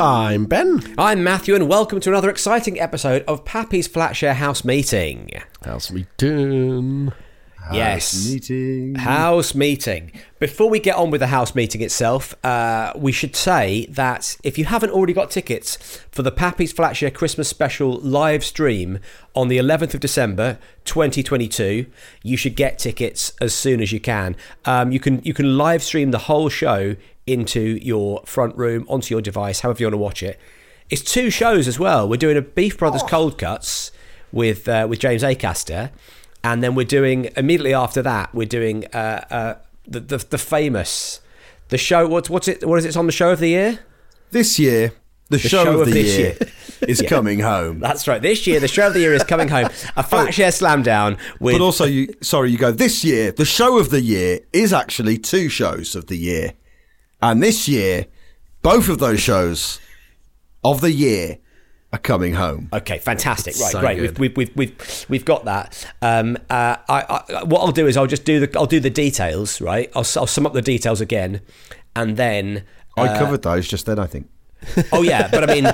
I'm Ben. I'm Matthew, and welcome to another exciting episode of Pappy's Flatshare House Meeting. How's we doing? yes. Meeting. House meeting. Before we get on with the house meeting itself, uh, we should say that if you haven't already got tickets for the Pappy's Flatshare Christmas special live stream on the 11th of December 2022, you should get tickets as soon as you can. Um, you can you can live stream the whole show into your front room onto your device, however you want to watch it. It's two shows as well. We're doing a Beef Brothers Cold Cuts with uh, with James Acaster, and then we're doing immediately after that we're doing uh, uh, the, the the famous the show. What's what's it? What is it? It's on the show of the year. This year, the, show, show of, of the this year, is coming home. That's right. This year, the show of the year is coming home. A flat share slam down with. But also, you sorry, you go. This year, the show of the year is actually two shows of the year, and this year, both of those shows of the year are coming home. Okay, fantastic. Right, So great. good. We've, we've, we've, we've, we've got that. Um, uh, I, I, what I'll do is I'll just do the I'll do the details. Right, I'll, I'll sum up the details again, and then. I covered those just then. I think. Oh yeah, but I mean,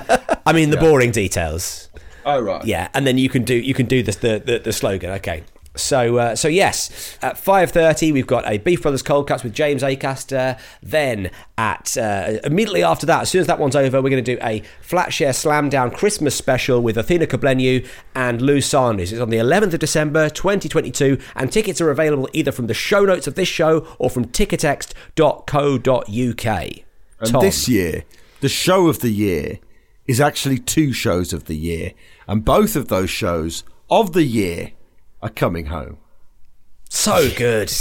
I mean the boring details. Oh right. Yeah, and then you can do you can do this the the, the slogan. Okay. So uh, so yes, at five thirty we've got a Beef Brothers Cold Cuts with James Acaster. Then at uh, immediately after that, as soon as that one's over, we're going to do a Flatshare Slam Down Christmas special with Athena Kugblenu and Lou Sanders. It's on the eleventh of December, twenty twenty two, and tickets are available either from the show notes of this show or from ticketext.co.uk. And Tom. this year, the show of the year is actually two shows of the year, and both of those shows of the year are coming home. So good.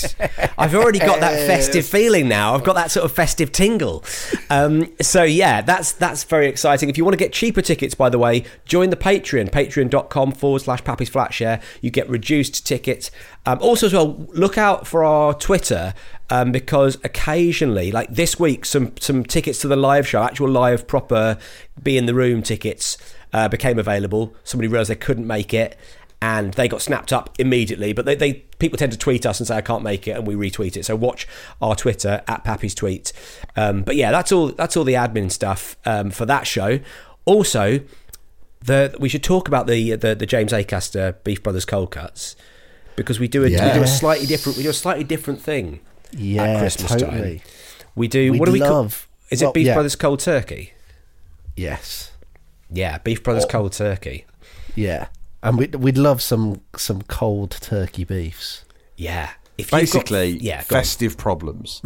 I've already got that festive feeling now. I've got that sort of festive tingle. Um, so yeah, that's that's very exciting. If you want to get cheaper tickets, by the way, join the Patreon, patreon.com forward slash Pappy's Flatshare. You get reduced tickets. Um, also, as well, look out for our Twitter um, because occasionally, like this week, some some tickets to the live show, actual live proper be in the room tickets uh, became available. Somebody realised they couldn't make it and they got snapped up immediately. But they, they people tend to tweet us and say I can't make it, and we retweet it. So watch our Twitter at Pappy's Tweet. Um, but yeah, that's all. That's all the admin stuff um, for that show. Also, the we should talk about the the, the James Acaster Beef Brothers Cold Cuts because we do a we do a slightly different we do a slightly different thing Yeah, at Christmas totally. time. We do. We'd what do we call? love- Is it Beef yeah. Brothers Cold Turkey? Yes. Yeah, Beef Brothers Cold Turkey. Yeah. And we'd, we'd love some some cold turkey beefs. Yeah. If you've got- Basically, yeah, festive problems.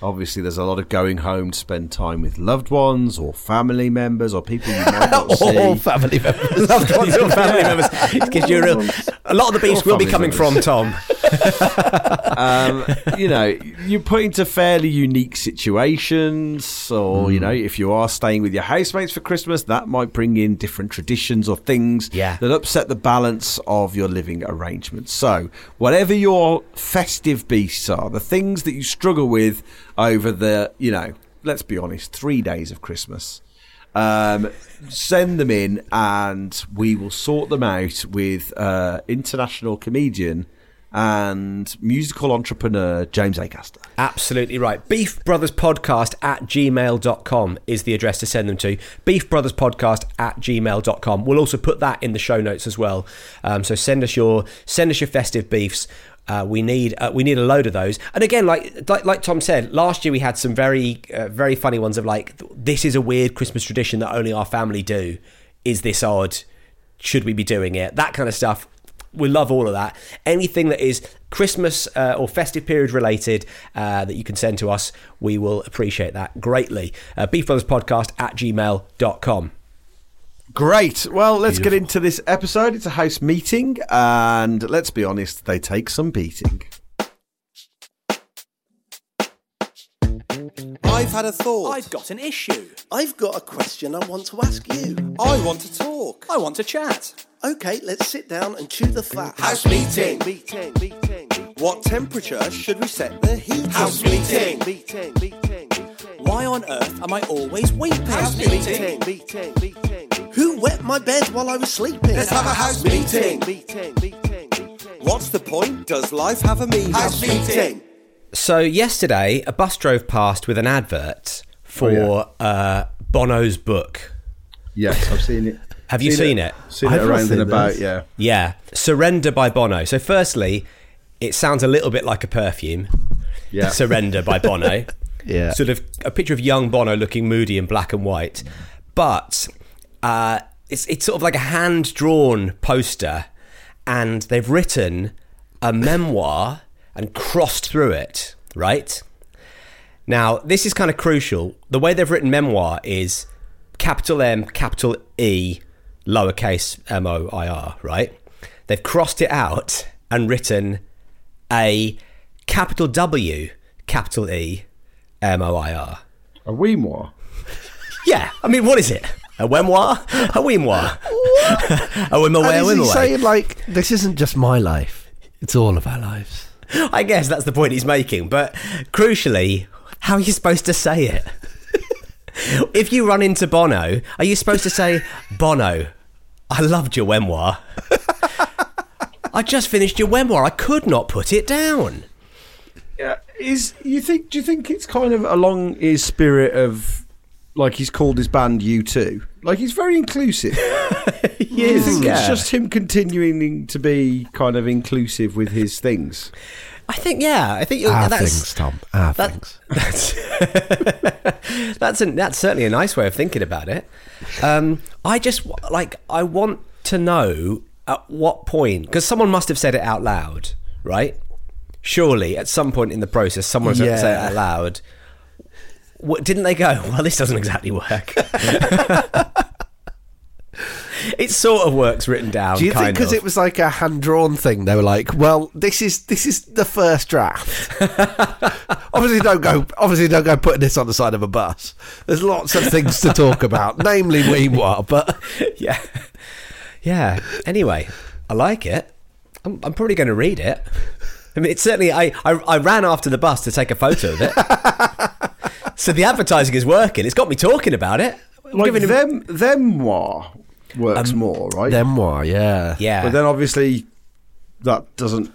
Obviously, there's a lot of going home to spend time with loved ones or family members or people you might not All see. family members. loved ones or family members. Because you're real. A lot of the beefs will be coming from. Tom. um, you know, you're put into fairly unique situations, or you know, if you are staying with your housemates for Christmas, that might bring in different traditions or things Yeah. that upset the balance of your living arrangements. So, whatever your festive beasts are, the things that you struggle with over the, you know, let's be honest, three days of Christmas. Um, send them in, and we will sort them out with uh, international comedian and musical entrepreneur James Acaster. Absolutely right. Beef Brothers Podcast at gmail.com is the address to send them to. Beef Brothers Podcast at gmail.com. We'll also put that in the show notes as well. Um, so send us your send us your festive beefs. Uh, we need uh, we need a load of those. And again, like like, like Tom said, last year we had some very uh, very funny ones of like this is a weird Christmas tradition that only our family do. Is this odd? Should we be doing it? That kind of stuff we love all of that. Anything that is Christmas uh, or festive period related uh, that you can send to us, we will appreciate that greatly. Uh, Podcast at gmail.com. Great. Well, let's get into this episode. It's a house meeting, and let's be honest, they take some beating. I I've had a thought. I've got an issue. I've got a question I want to ask you. I want to talk. I want to chat. Okay, let's sit down and chew the fat. House meeting. Meeting, meeting. What temperature should we set the heat? House meeting. Meeting, meeting. Why on earth am I always weeping? House Meeting, meeting, meeting. Who wet my bed while I was sleeping? Let's have a house meeting. Meeting, meeting, meeting. What's the point? Does life have a meaning? House meeting. So yesterday, a bus drove past with an advert for Oh, uh, Bono's book. Yes, I've seen it. Have you seen it? Seen I've it around seen and about, this. yeah. Yeah, Surrender by Bono. So, firstly, it sounds a little bit like a perfume. Yeah. Surrender by Bono. Yeah. Sort of a picture of young Bono looking moody in black and white. But uh, it's, it's sort of like a hand drawn poster, and they've written a memoir and crossed through it, right? Now, this is kind of crucial. The way they've written memoir is capital M, capital E, lowercase M O I R, right? They've crossed it out and written a capital W, capital E, M O I R. A Weemoor. Yeah, I mean, what is it? A memoir? A memoir? a memoir? And is he memoir. saying like this isn't just my life; it's all of our lives? I guess that's the point he's making. But crucially, how are you supposed to say it? if you run into Bono, are you supposed to say, Bono, I loved your memoir. I just finished your memoir. I could not put it down. Yeah, is you think? Do you think it's kind of along his spirit of like he's called his band U two? Like he's very inclusive. He I is. think yeah. it's just him continuing to be kind of inclusive with his things. I think, yeah. I think you're, Our that's, things, Tom. Our that- things. That's that's, a, that's certainly a nice way of thinking about it. Um, I just like I want to know at what point because someone must have said it out loud, right? Surely at some point in the process, someone said it Yeah. out loud. What, didn't they go? Well, this doesn't exactly work. it sort of works written down. Do you think because it was like a hand drawn thing, they were like, "Well, this is this is the first draft." obviously, don't go. Obviously, don't go putting this on the side of a bus. There's lots of things to talk about, namely Weemoor, but yeah, yeah. Anyway, I like it. I'm, I'm probably going to read it. I mean, it's certainly. I, I I ran after the bus to take a photo of it. so the advertising is working. It's got me talking about it. I'm Like giving him- them, them moi works um, more, right? Them memoir, yeah, yeah. But then obviously that doesn't.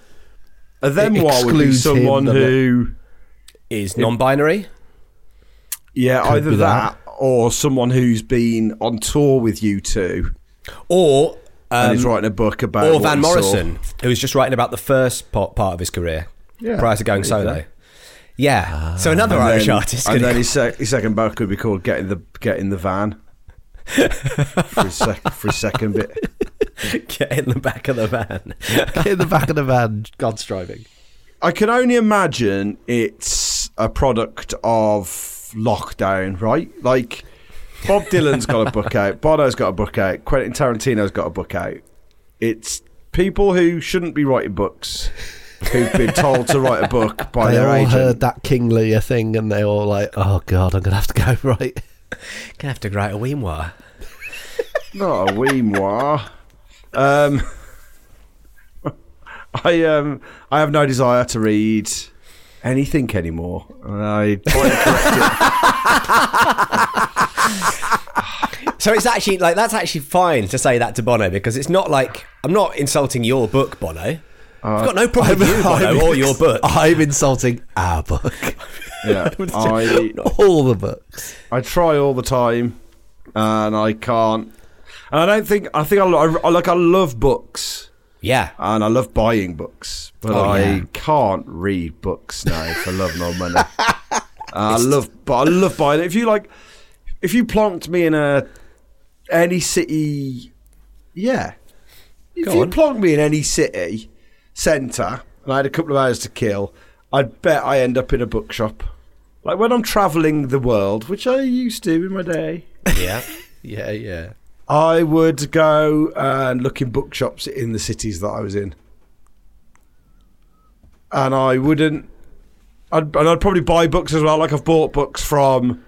A them moi would be excludes him, someone who, is non-binary. yeah, Could either that, that. or someone who's been on tour with you two Or and um, is writing a book about. or Van. Morrison, who was just writing about the first part, part of his career Yeah, prior to going solo. go. Yeah. so another And Irish then- artist. and then his, sec- his second book could be called "Getting the Getting the Van." for, his sec- for his second bit. get in the back of the van. in the back of the van, God's driving. I can only imagine it's a product of lockdown, right? Like Bob Dylan's got a book out, Bono's got a book out, Quentin Tarantino's got a book out. It's people who shouldn't be writing books who've been told to write a book by They their all agent. heard that King Lear thing, and they all like, "Oh God, I'm gonna have to go right." Gonna have to write a memoir. Not a wee moi. Um, I um, I have no desire to read anything anymore. And I try and correct it. So it's actually like that's actually fine to say that to Bono because it's not like I'm not insulting your book, Bono. I've got no problem with you, Bono, or your book. I'm insulting our book, Yeah, I all the books. I try all the time, and I can't. And I don't think I think I, lo- I like I love books Yeah, and I love buying books, but Oh, I yeah. can't read books now for love nor money. I love, but I love buying it. If you like, if you plonked me in a any city, yeah. If Go you on. plonked me in any city centre and I had a couple of hours to kill, I'd bet I end up in a bookshop. Like when I'm travelling the world, which I used to in my day. yeah. Yeah, yeah. I would go and look in bookshops in the cities that I was in. And I wouldn't I'd, and I'd probably buy books as well. Like I've bought books from,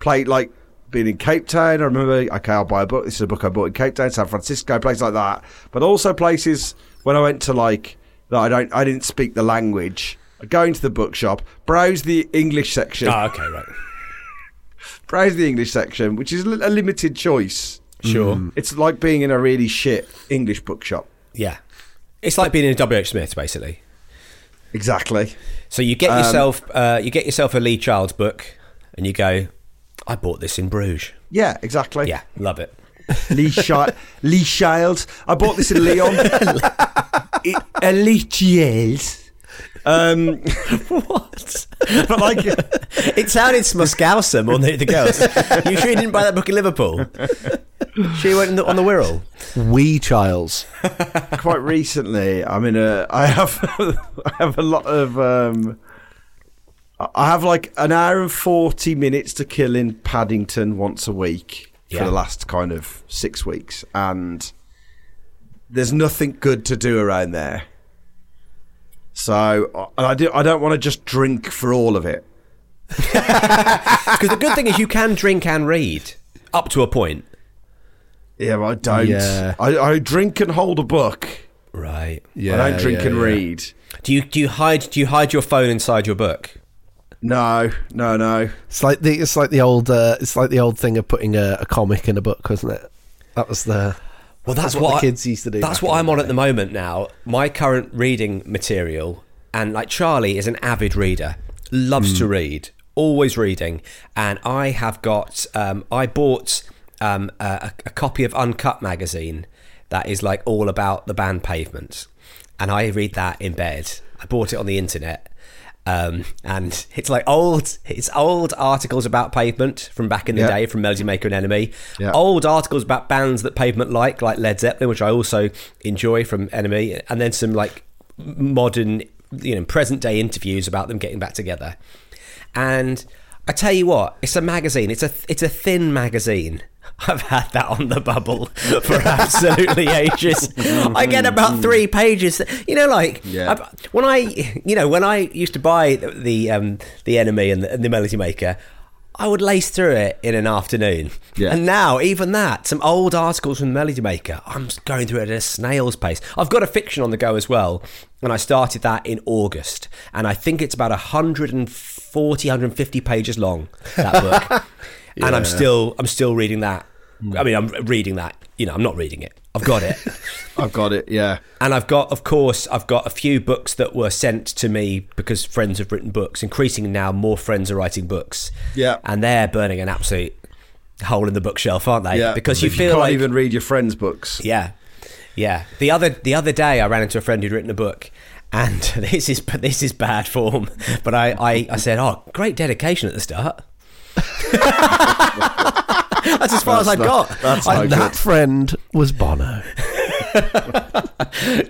play like being in Cape Town. I remember, okay, I'll buy a book. This is a book I bought in Cape Town, San Francisco, places like that. But also places when I went to like that I don't, I didn't speak the language. I'd go into the bookshop, browse the English section, Oh, okay, right. browse the English section, which is a limited choice. Sure. It's like being in a really shit English bookshop. Yeah. It's like being in a WH Smith, basically. Exactly. So you get Um, yourself uh, you get yourself a Lee Childs book, and you go, "I bought this in Bruges." Yeah, exactly. Yeah, love it. Lee, Shi- Lee Shields. I bought this in Leon. It- a Lee Shields. Um, What? but like, it sounded Smuskowser more than anything else. you sure you didn't buy that book in Liverpool? She went in the, on the Wirral. Wee Childs. quite recently, I'm in a. I have, I have a lot of. Um, I have like an hour and forty minutes to kill in Paddington once a week Yeah. for the last kind of six weeks, and there's nothing good to do around there. So, and I do. I don't want to just drink for all of it. Because the good thing is you can drink and read up to a point. Yeah, but I don't. Yeah. I, I drink and hold a book. Right. Yeah, I don't drink yeah, and read. Do you do you hide do you hide your phone inside your book? No, no, no. It's like the it's like the old uh, it's like the old thing of putting a, a comic in a book, wasn't it? That was the Well, that's, what what, the I- kids used to do That's what I'm the on at the moment now. My current reading material, and like Charlie is an avid reader, loves Hmm. to read, always reading, and I have got. Um, I bought um, a, a copy of Uncut magazine that is like all about the band Pavement, and I read that in bed. I bought it on the internet. Um, and it's like old, it's old articles about pavement from back in the Yeah. day, from Melody Maker and NME. Yeah. Old articles about bands that pavement like, like Led Zeppelin, which I also enjoy from NME, and then some like modern, you know, present day interviews about them getting back together. And I tell you what, it's a magazine. It's a it's a thin magazine. I've had that on the bubble for absolutely ages. I get about three pages. You know, like Yeah. I- when I, you know, when I used to buy the the, um, the NME and the, and the Melody Maker, I would lace through it in an afternoon. Yeah. And now, even that, some old articles from the Melody Maker, I'm going through it at a snail's pace. I've got a fiction on the go as well, and I started that in August, and I think it's about 140, 150 pages long. That book, and I'm still, I'm still reading that. Hmm. I mean, I'm reading that. You know, I'm not reading it. I've got it. I've got it. Yeah. And I've got, of course, I've got a few books that were sent to me because friends have written books. Increasingly now, more friends are writing books. Yeah. And they're burning an absolute hole in the bookshelf, aren't they? Yeah. Because you feel can't like even read your friends' books. yeah, yeah. The other the other day, I ran into a friend who'd written a book, and this is this is bad form. But I I, I said, oh, great dedication at the start. That's as far as I got. That's no that friend was Bono.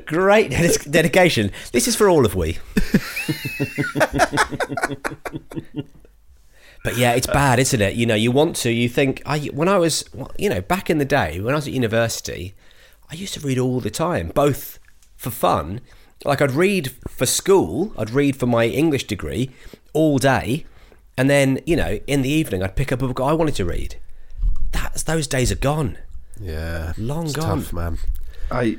Great dedication. This is for all of we. but yeah, it's bad, isn't it? You know, you want to. You think I when I was, you know, back in the day when I was at university, I used to read all the time, both for fun. Like I'd read for school, I'd read for my English degree all day, and then you know, in the evening, I'd pick up a book I wanted to read. That's those days are gone. Yeah, Long it's gone. tough, man. I.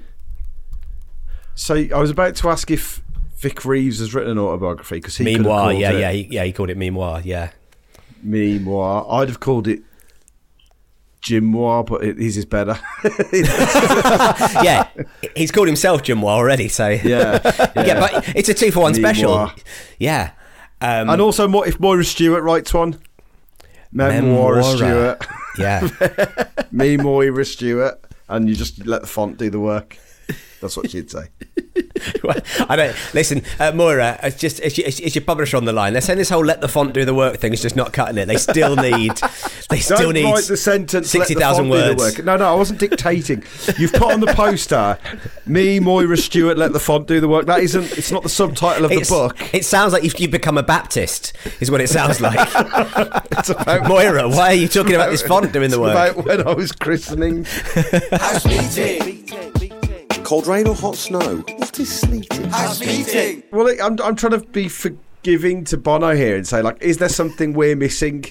So I was about to ask if Vic Reeves has written an autobiography because he Memoir, yeah, it yeah, he, yeah. He called it memoir, yeah. memoir. I'd have called it Jimoir, but it, his is better. yeah, he's called himself Jim Moir already, so yeah, yeah. but it's a two for one special. Yeah, um, and also, Mo- if Moira Stuart writes one, Memoir. Stuart, yeah. me Moira Stuart, and you just let the font do the work. That's what she'd say. Well, I don't listen, uh, Moira. It's just it's, your- it's, it's your publisher on the line. They're saying this whole "let the font do the work" thing is just not cutting it. They still need. They still Don't need write the sentence. sixty thousand font do the words. work. No, no, I wasn't dictating. You've put on the poster, me Moira Stuart, let the font do the work. That isn't. It's not the subtitle of It's- the book. It sounds like you've, you've become a Baptist, is what it sounds like. It's about Moira, why are you talking about this font doing the work? About when I was christening. House meeting. Cold rain or hot snow? What is sleeting? House meeting. Well, I'm, I'm trying to be forgiving to Bono here and say, like, is there something we're missing?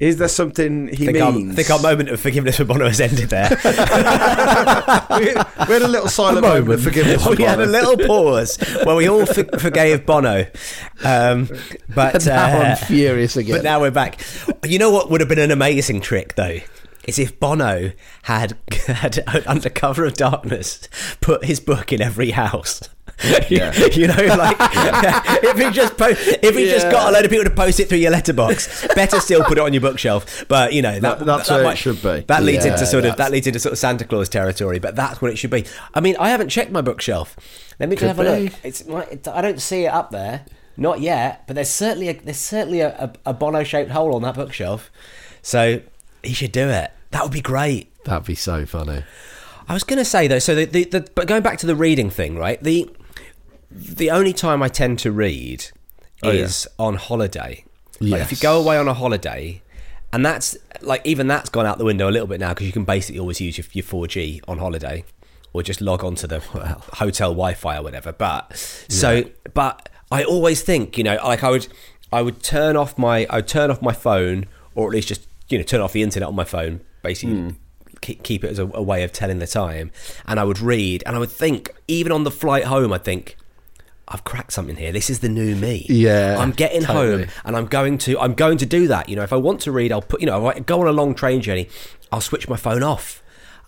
Is there something he I think, our, means? I think our moment of forgiveness for Bono has ended there. we, we had a little silent moment. of forgiveness. for we had a little pause where we all for- forgave Bono. Um, but And now uh, I'm furious again. But now we're back. You know what would have been an amazing trick though? Is if Bono had had under cover of darkness put his book in every house. Yeah. you know, like if he just po- if he just got a load of people to post it through your letterbox, better still put it on your bookshelf. But you know that, That- that's that it should be. That leads Yeah, into sort of that leads into sort of Santa Claus territory. But that's what it should be. I mean, I haven't checked my bookshelf. Let me just have a be. look. It's I don't see it up there. Not yet, but there's certainly a, there's certainly a, a, a Bono shaped hole on that bookshelf. So he should do it. That would be great. That'd be so funny. I was going to say though, so the, the, the but going back to the reading thing, right? The the only time I tend to read Oh, yeah. is on holiday. Like if you go away on a holiday, and that's like even that's gone out the window a little bit now because you can basically always use your, your 4G on holiday or just log on to the hotel Wi-Fi or whatever. But so, but I always think, you know, like I would, I would turn off my, I would turn off my phone or at least just, you know, turn off the internet on my phone, basically. Hmm. Keep, keep it as a, a way of telling the time, and I would read, and I would think, even on the flight home, I'd think, I've cracked something here. This is the new me. Yeah, I'm getting totally. home and I'm going to I'm going to do that. You know, if I want to read, I'll put you know, I go on a long train journey, I'll switch my phone off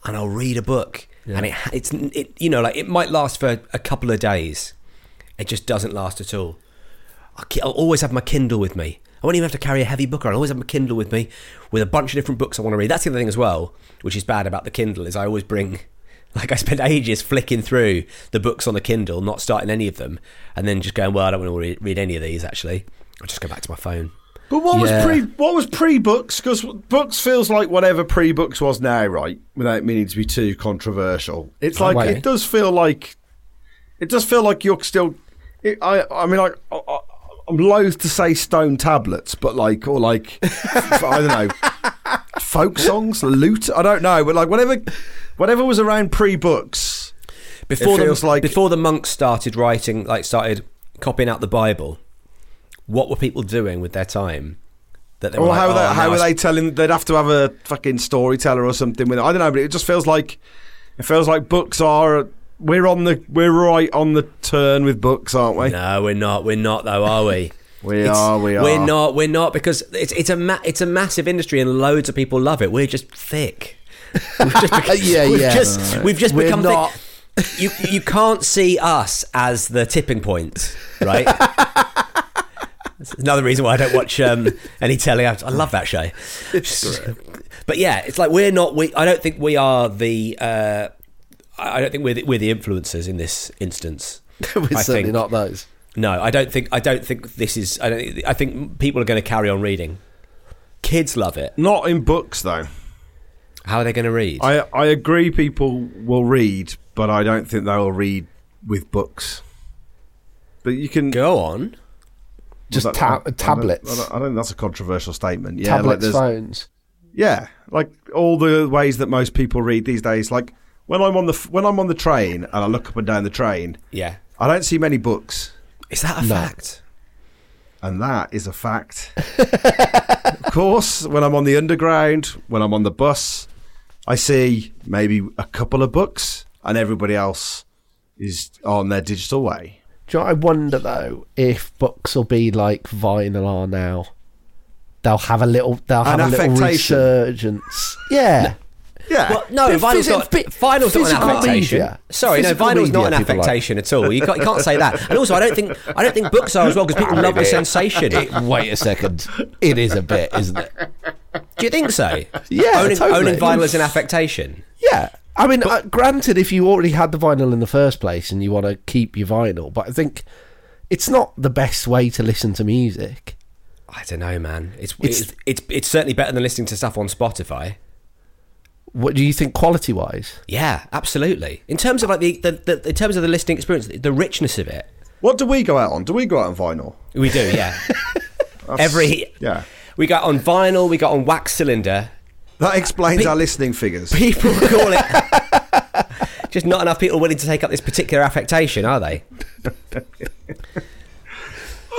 and I'll read a book. And it it's it you know, like it might last for a couple of days. It just doesn't last at all. I'll always have my Kindle with me. I won't even have to carry a heavy book. I'll always have my Kindle with me with a bunch of different books I want to read. That's the other thing as well, which is bad about the Kindle is I always bring like I spend ages flicking through the books on the Kindle, not starting any of them, and then just going, well, I don't want to read, read any of these. Actually, I'll just go back to my phone. But what Yeah. was pre? What was pre books? Because books feels like whatever pre books was now, right? Without meaning to be too controversial, it's like it does feel like it does feel like you're still. It, I I mean, like I, I, I'm loath to say stone tablets, but like or like I don't know, folk songs, lute. I don't know, but like whatever, whatever was around pre books. Before It feels the like- before the monks started writing, like started copying out the Bible, what were people doing with their time? That they were Or like, how, "Oh, they, how were they telling? They'd have to have a fucking storyteller or something with it. I don't know, but it just feels like it feels like books are. We're on the we're right on the turn with books, aren't we? No, we're not. We're not though, are we? We It's- are, we are. We're not. We're not because it's it's a ma- it's a massive industry and loads of people love it. We're just thick. We've just Yeah, we've yeah. Just, We've just We're become not- thick. You you can't see us as the tipping point, right? That's another reason why I don't watch um, any telly. I, I love that show. But yeah, it's like we're not. We I don't think we are the. Uh, I I don't think we're the, we're the influencers in this instance. We're I certainly think- not those. No, I don't think. I don't think this is. I don't. I think people are going to carry on reading. Kids love it. Not in books though. How are they going to read? I I agree. People will read, but I don't think they'll read with books. But you can Go on. Just Well, that- ta- I- I don't- tablets. I don't, I don't think that's a controversial statement. Yeah, tablets, there's phones. Yeah, like all the ways that most people read these days. Like when I'm on the when I'm on the train and I look up and down the train, Yeah. I don't see many books, Is that a No. fact? and that is a fact. of course, when I'm on the underground, when I'm on the bus, I see maybe a couple of books, and everybody else is on their digital way. Do you know I wonder though if books will be like vinyl are now? They'll have a little. They'll have An a little resurgence. Yeah. Yeah, Well, no, Bit vinyl's physi- not. bit Vinyl's not an affectation. media. Sorry, Physical no, vinyl's not an media, people like. affectation at all. You can't, you can't say that. And also, I don't think I don't think books are as well because people love the sensation. It- wait a second. It is a bit, isn't it? Do you think so? Yeah, owning, totally. owning vinyl is an affectation. Yeah. I mean, uh, granted, if you already had the vinyl in the first place and you want to keep your vinyl, but I think it's not the best way to listen to music. I don't know, man. It's It's- it's it's, it's certainly better than listening to stuff on Spotify. What do you think, quality wise? Yeah, absolutely. In terms of like the, the, the in terms of the listening experience, the richness of it, what do we go out on? Do we go out on vinyl? we do. Yeah, every Yeah, we got on vinyl, we got on wax cylinder. that explains Pe- our listening figures. People call it. Just not enough people willing to take up this particular affectation, are they?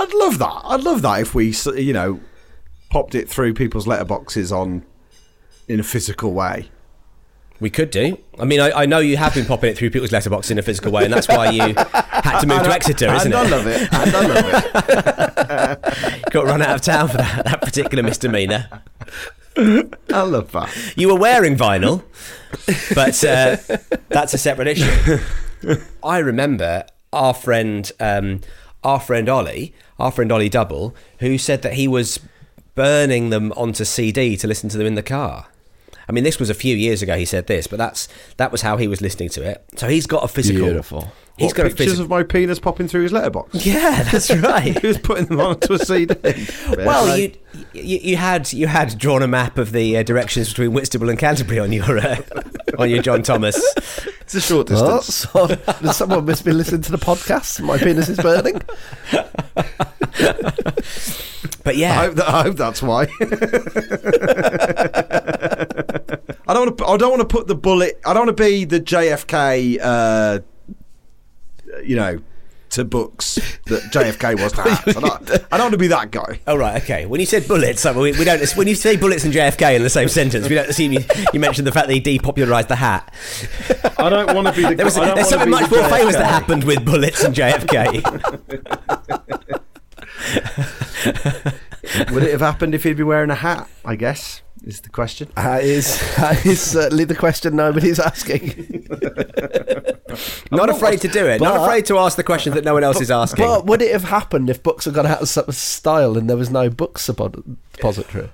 I'd love that. I'd love that if we, you know, popped it through people's letterboxes on in a physical way. We could do. I mean, I, I know you have been popping it through people's letterbox in a physical way, and that's why you had to move to Exeter, isn't and I it? love it. I love it. Got run out of town for that, that particular misdemeanor. I love that. You were wearing vinyl, but uh, that's a separate issue. I remember our friend, um, our friend Ollie, our friend Ollie Double, who said that he was burning them onto CD to listen to them in the car. I mean, this was a few years ago. He said this, but that's that was how he was listening to it. So he's got a physical. Beautiful. He's What, got a pictures physical. of my penis popping through his letterbox. yeah, that's right. He was putting them onto a CD. Well, you, you you had you had drawn a map of the uh, directions between Whitstable and Canterbury on your uh, on your John Thomas. it's a short Oh, distance. so, does someone must be listening to the podcast? My penis is burning. But I yeah, hope, that, I hope that's why. I don't want to. I don't want to put the bullet. I don't want to be the JFK. Uh, you know, to books that JFK was to Hats. I don't, I don't want to be that guy. Oh right, okay. When you said bullets, I mean, we, we don't. When you say bullets and JFK in the same sentence, we don't assume you, you mentioned the fact that he depopularised the hat. I don't want to be the. There was, I don't there's something much the more famous that happened with bullets and JFK. Would it have happened if he'd been wearing a hat? I guess is the question. Uh, that is, that is certainly the question nobody's asking. Not afraid to do it. Not afraid to ask the questions that no one else is asking. But would it have happened if books had gone out of style and there was no book suppo- depository?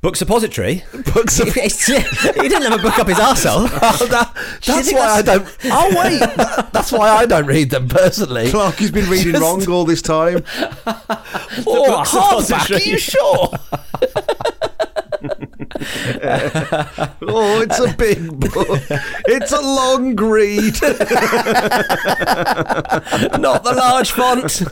Book suppository. Books he didn't have a book up his arsehole. Oh, that, that's think why I don't. Oh wait, that- that's why I don't read them personally. Clark has been reading Just- wrong all this time. Oh, hardback? Are you sure? Oh, it's a big book. It's a long read. not the large font.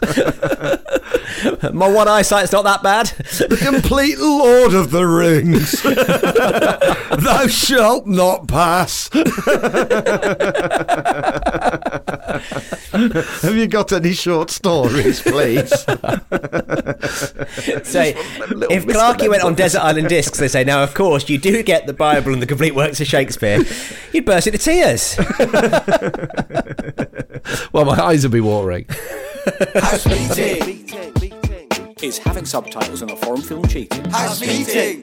My one eyesight's not that bad. The complete Lord of the Rings. Thou shalt not pass. Have you got any short stories, please? Say, if Clarky went on Desert Island Discs, they say, now, of course, you do get the Bible and the complete works of Shakespeare. You'd burst into tears. Well, my eyes would be watering. House meeting Meeting. Meeting. is having subtitles on a foreign film cheating. House meeting.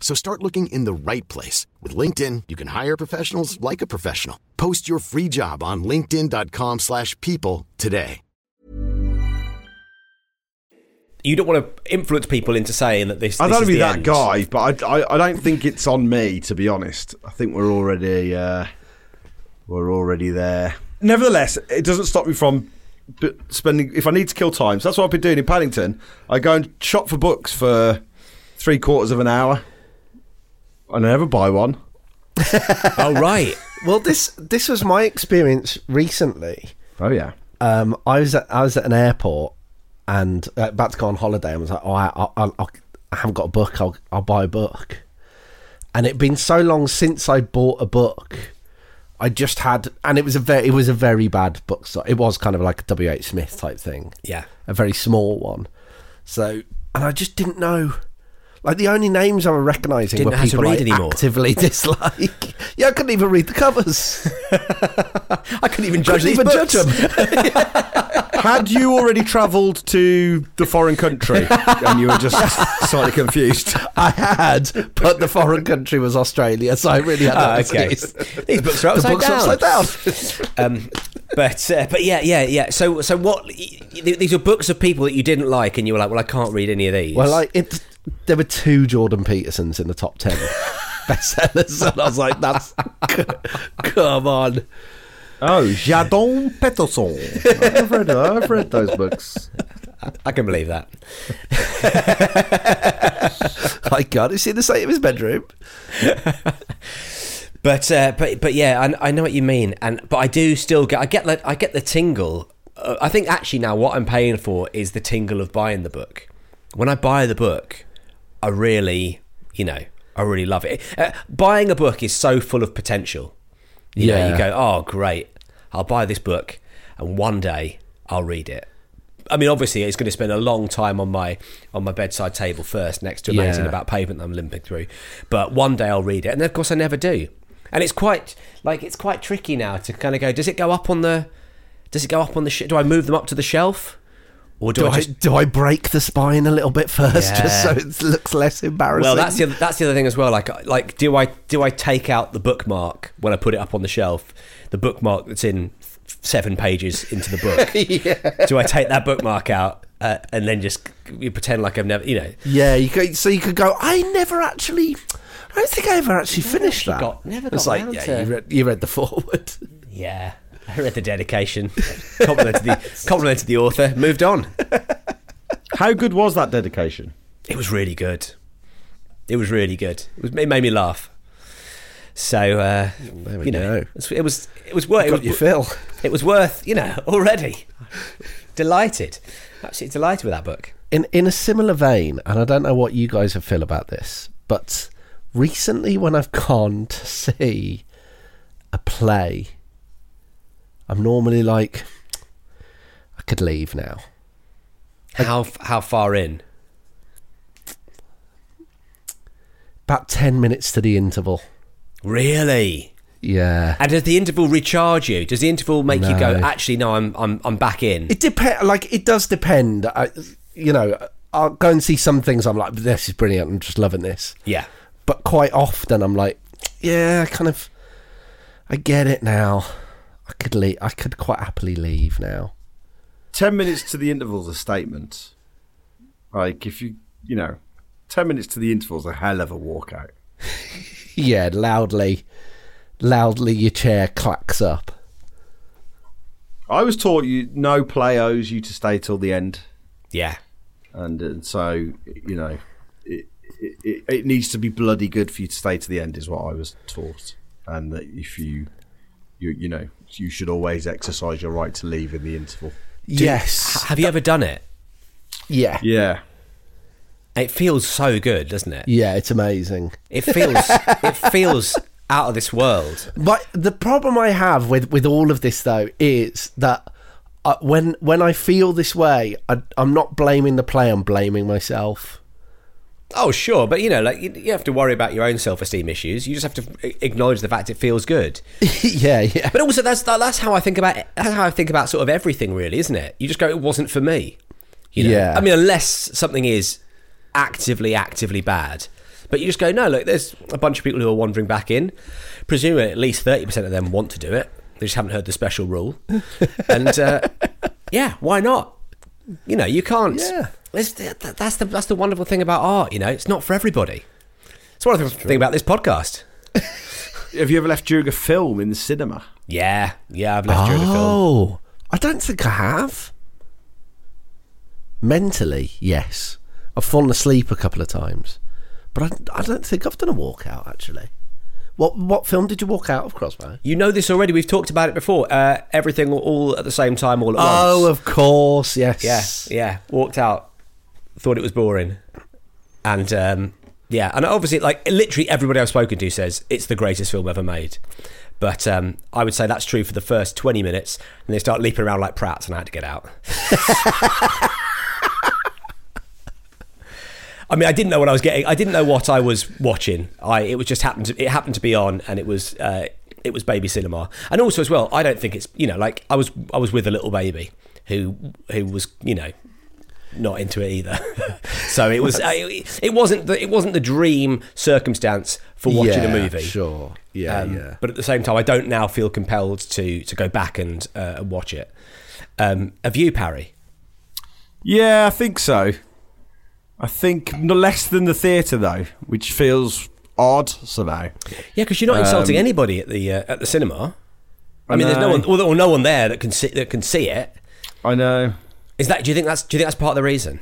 So start looking in the right place. With LinkedIn, you can hire professionals like a professional. Post your free job on linkedin.com slash people today. You don't want to influence people into saying that this. I don't want to be that end. guy, but I, I, I don't think it's on me, to be honest. I think we're already uh, we're already there. Nevertheless, it doesn't stop me from spending. If I need to kill time, so that's what I've been doing in Paddington. I go and shop for books for three quarters of an hour. I never buy one. Oh right. Well, this this was my experience recently. Oh yeah. Um, I was at I was at an airport and uh, about to go on holiday and was like, oh, I, I, I'll, I'll haven't got a book. I'll I'll buy a book. And it'd been so long since I bought a book. I just had, and it was a very it was a very bad book. So it was kind of like a W. H. Smith type thing. Yeah. a very small one. So, and I just didn't know. Like the only names I was recognising Didn't were know how to people read I anymore. actively dislike. yeah, I couldn't even read the covers. I couldn't even judge couldn't these even books. judge them. Had you already travelled to the foreign country and you were just slightly confused? I had, but the foreign country was Australia, so I really had no Ah, okay. excuse. These books are The upside books down. are upside down. um, but uh, but yeah yeah yeah. So so what? y- y- These are books of people that you didn't like, and you were like, well, I can't read any of these. Well, like it, there were two Jordan Petersons in the top ten bestsellers, and I was like, "That's come on." Oh, Jadon Peterson. I've read, I've read those books. I can believe that. I can't see the state of his bedroom. But uh, but but yeah, I, I know what you mean, and but I do still get I get the I get the tingle. Uh, I think actually now what I'm paying for is the tingle of buying the book. When I buy the book, I really you know I really love it. Uh, buying a book is so full of potential. You know, Yeah. you go, oh great, I'll buy this book, and one day I'll read it. I mean, obviously, it's going to spend a long time on my on my bedside table first, next to amazing Yeah. about pavement that I'm limping through. But one day I'll read it, and of course I never do. And it's quite like it's quite tricky now to kind of go. Does it go up on the? Does it go up on the? Sh- do I move them up to the shelf, or do, Do I I, just? do I break the spine a little bit first, just so it looks less embarrassing? Well, that's the other, that's the other thing as well. Like like do I do I take out the bookmark when I put it up on the shelf? The bookmark that's in seven pages into the book. yeah. do I take that bookmark out uh, and then just you pretend like I've never, you know? Yeah, you could, so you could go. I never actually. I don't think I ever actually finished actually that. got- never it's got like yeah, to- you read, you read the forward. Yeah, I read the dedication, complimented the complimented the author, moved on. How good was that dedication? It was really good. It was really good. It, was, it made me laugh. So uh, you know, go. it was it was worth it Got was, your fill. It was worth you know already. delighted, absolutely delighted with that book. In in a similar vein, and I don't know what you guys have feel about this, but recently when I've gone to see a play, I'm normally like, I could leave now. How how far in? About ten minutes to the interval. Really? Yeah. And does the interval recharge you? Does the interval make you go? Actually, no, I'm I'm I'm back in. It depends. Like it does depend. I, you know, I'll go and see some things. I'm like, this is brilliant. I'm just loving this. yeah. But quite often, I'm like, yeah, I kind of, I get it now. I could leave. I could quite happily leave now. 10 minutes to the interval's a statement. Like, if you, you know, 10 minutes to the interval's a hell of a walkout. Yeah, loudly, loudly, your chair clacks up. I was taught you no play owes you to stay till the end. Yeah. And, and so, you know, it, it, it, it needs to be bloody good for you to stay to the end, is what I was taught. And that if you, you, you know, you should always exercise your right to leave in the interval. yes. H- Have you ever done it? yeah. Yeah. It feels so good, doesn't it? Yeah, it's amazing. It feels it feels out of this world. But the problem I have with with all of this though is that uh, when when I feel this way, I, I'm not blaming the play. I'm blaming myself. Oh, sure, but you know, like you, you have to worry about your own self-esteem issues. You just have to acknowledge the fact it feels good. yeah, yeah. But also, that's that's how I think about. That's how I think about sort of everything, really, isn't it? You just go, it wasn't for me. You know? Yeah. I mean, unless something is actively, actively bad. But you just go, no, look, there's a bunch of people who are wandering back in. Presumably, at least 30% of them want to do it. They just haven't heard the special rule. and uh, yeah, why not? You know, you can't. Yeah. That's, the, that's the wonderful thing about art, you know, it's not for everybody. It's one of the thing about this podcast. Have you ever left during a film in the cinema? Yeah, yeah, I've left during a film. Oh, I don't think I have. Mentally, yes. I've fallen asleep a couple of times, but I, I don't think I've done a walkout actually. What what film did you walk out of, Crosby? You know this already. We've talked about it before. Uh, everything all, all at the same time, all at Oh, once. Oh, of course, yes. yeah, yeah. Walked out. Thought it was boring. and um, yeah, and obviously, like literally everybody I've spoken to says it's the greatest film ever made. But um, I would say that's true for the first twenty minutes, and they start leaping around like prats, and I had to get out. I mean, I didn't know what I was getting. I didn't know what I was watching. I it was just happened to it happened to be on, and it was uh, it was baby cinema. And also as well, I don't think it's you know like I was I was with a little baby who who was you know not into it either. so it was uh, it, it wasn't the, it wasn't the dream circumstance for watching Yeah, a movie. Sure. Yeah, Um, yeah. But at the same time, I don't now feel compelled to to go back and uh, watch it. Um, have you, Parry? Yeah, I think so. I think no less than the theatre though, which feels odd somehow. Yeah, because you're not insulting Um, anybody at the uh, at the cinema. I mean, there's no one, or, or no one there that can see that can see it. I know. Is that? Do you think that's? Do you think that's part of the reason?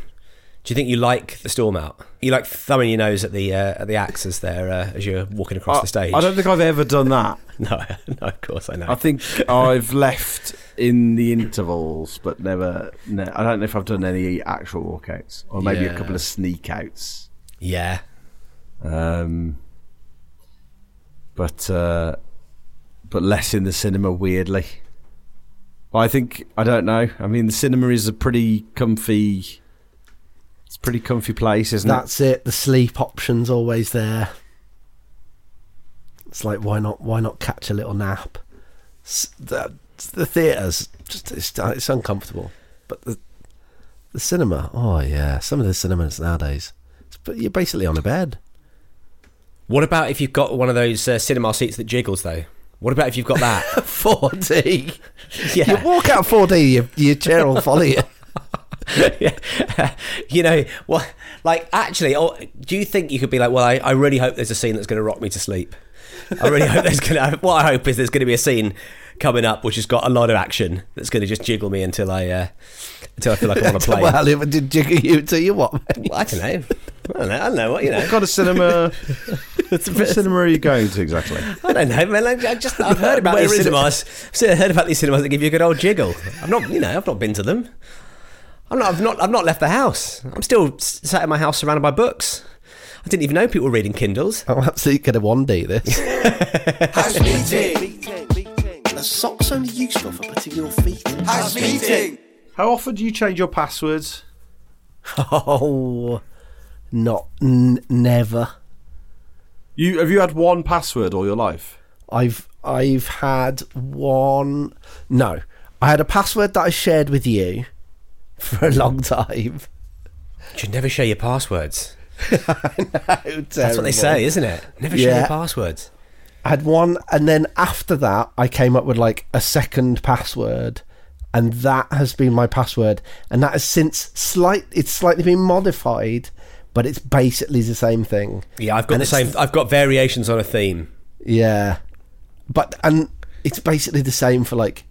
Do you think you like the storm out? You like thumbing your nose at the uh, at the acts as they're uh, as you're walking across I, the stage? I don't think I've ever done that. No, no, of course I know. I think I've left in the intervals, but never. Ne- I don't know if I've done any actual walkouts, or maybe a couple of sneak outs. yeah, Um, but uh, but less in the cinema. Weirdly, I think I don't know. I mean, the cinema is a pretty comfy. It's a pretty comfy place, isn't it? That's it. The sleep option's always there. It's like why not? Why not catch a little nap? The, the theaters just it's, it's uncomfortable, but the the cinema. Oh yeah, some of the cinemas nowadays. But you're basically on a bed. What about if you've got one of those uh, cinema seats that jiggles though? What about if you've got that? 4D. Yeah. You walk out 4D, your, your chair will follow you. yeah. you know what? Like, actually, oh, do you think you could be like, well, I, I really hope there's a scene that's going to rock me to sleep. I really hope there's going to. What I hope is there's going to be a scene coming up which has got a lot of action that's going to just jiggle me until I uh, until I feel like I want to play. well, it did jiggle you to you what? mate? Well, I don't know. I don't know. I don't know what you know. What kind of cinema? what cinema are you going to exactly? I don't know, man. Like, I just I've heard about Where these is it? cinemas. I've heard about these cinemas that give you a good old jiggle. I've not, you know, I've not been to them. I'm not. I've not. I've not left the house. I'm still sat in my house surrounded by books. I didn't even know people were reading Kindles. I'm absolutely going to one D this. socks only useful for putting your feet in? House meeting. How often do you change your passwords? oh, not n- never. You have you had one password all your life? I've I've had one. No, I had a password that I shared with you for a long time. You should never share your passwords. That's That's what they say, isn't it? Never share Yeah. your passwords. I had one, and then after that, I came up with like a second password, and that has been my password, and that has since slight. It's slightly been modified, but it's basically the same thing. Yeah, I've got And the same. I've got variations on a theme. Yeah, but and it's basically the same for like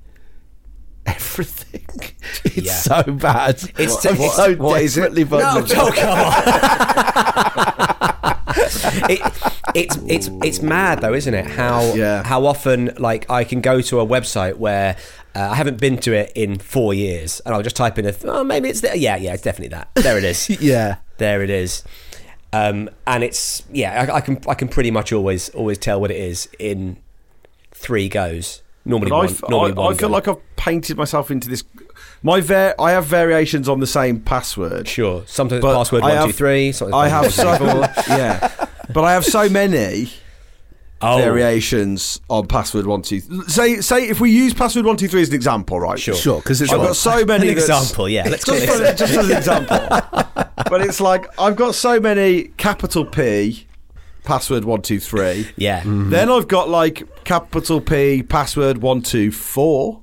everything. It's Yeah. so bad. It's- it's- so what is it? desperately vulnerable. Oh come on! it, it's it's it's mad though, isn't it? How Yeah. how often like I can go to a website where uh, I haven't been to it in four years, and I'll just type in a th- oh maybe it's there. yeah yeah it's definitely that. There it is. Yeah. there it is. Um, and it's yeah I, I can I can pretty much always always tell what it is in three goes. Normally I one. normally I, one I feel go. like I've painted myself into this. My var- I have variations on the same password. sure. Sometimes but password I one have- two three. sometimes I have password so one, two, four. yeah, but I have so many Oh. variations on password one two. Say say if we use password one two three as an example, right? Sure. Sure, because it's I've got so many. An that's- example, yeah. Let's just, for, it. just as an example. but it's like I've got so many capital P, password one two three. Yeah. Mm-hmm. Then I've got like capital P, password one two four,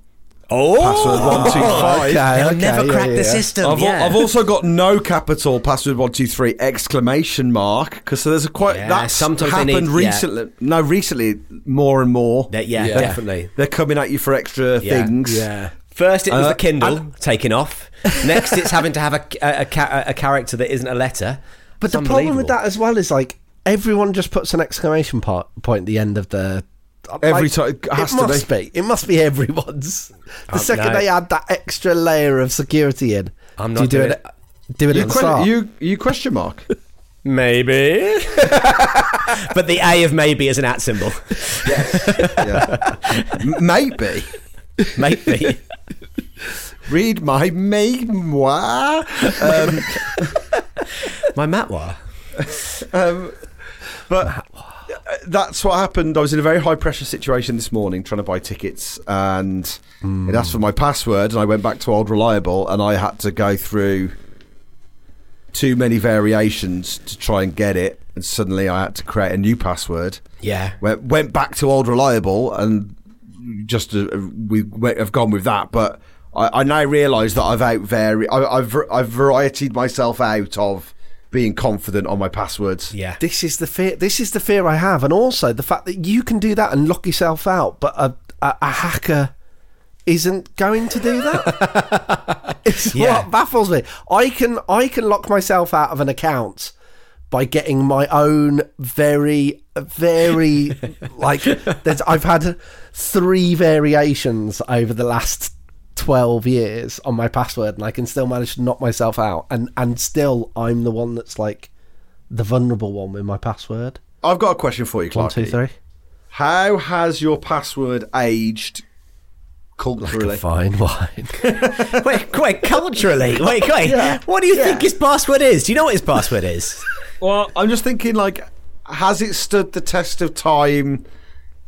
Oh, password one two five. Okay, They'll okay, never yeah, crack yeah, the yeah. system. I've, al- yeah. I've also got no capital password one two three exclamation mark because so there's a quite Yeah, that's sometimes they happened need- yeah. recently. No, recently more and more. That- yeah, Yeah. definitely. They're coming at you for extra Yeah. things. Yeah. First, it was Uh, the Kindle taking off. Next, it's having to have a, a, a, ca- a character that isn't a letter. But It's the problem with unbelievable. that as well is like everyone just puts an exclamation part, point at the end of the. Every like, time- it has it to must be. It must be everyone's. The Um, second no. they add that extra layer of security in, I'm do you not do doing it? Do it You, at que- start. you you question mark. Maybe. but the A of maybe is an at symbol. Yeah. Maybe. Maybe. Read my memoir. Um, My matwa. but that's what happened. I was in a very high pressure situation this morning trying to buy tickets and it asked for my password and I went back to Old Reliable and I had to go through too many variations to try and get it and suddenly I had to create a new password. Yeah. Went, went back to Old Reliable and just uh, we went- have gone with that but I, I now realise that I've out vari- I, I've I've varietied myself out of being confident on my passwords. Yeah. This is the fear. This is the fear I have, and also the fact that you can do that and lock yourself out, but a, a, a hacker isn't going to do that. it's Yeah. what baffles me. I can I can lock myself out of an account by getting my own very very like. There's I've had three variations over the last 12 years on my password and I can still manage to knock myself out and and still I'm the one that's like the vulnerable one with my password. I've got a question for you, One, Clark. two, three. How has your password aged culturally? Fine wine. Wait, wait, culturally. Wait, wait. What do you think his password is? Do you know what his password is? well, I'm just thinking, like, has it stood the test of time?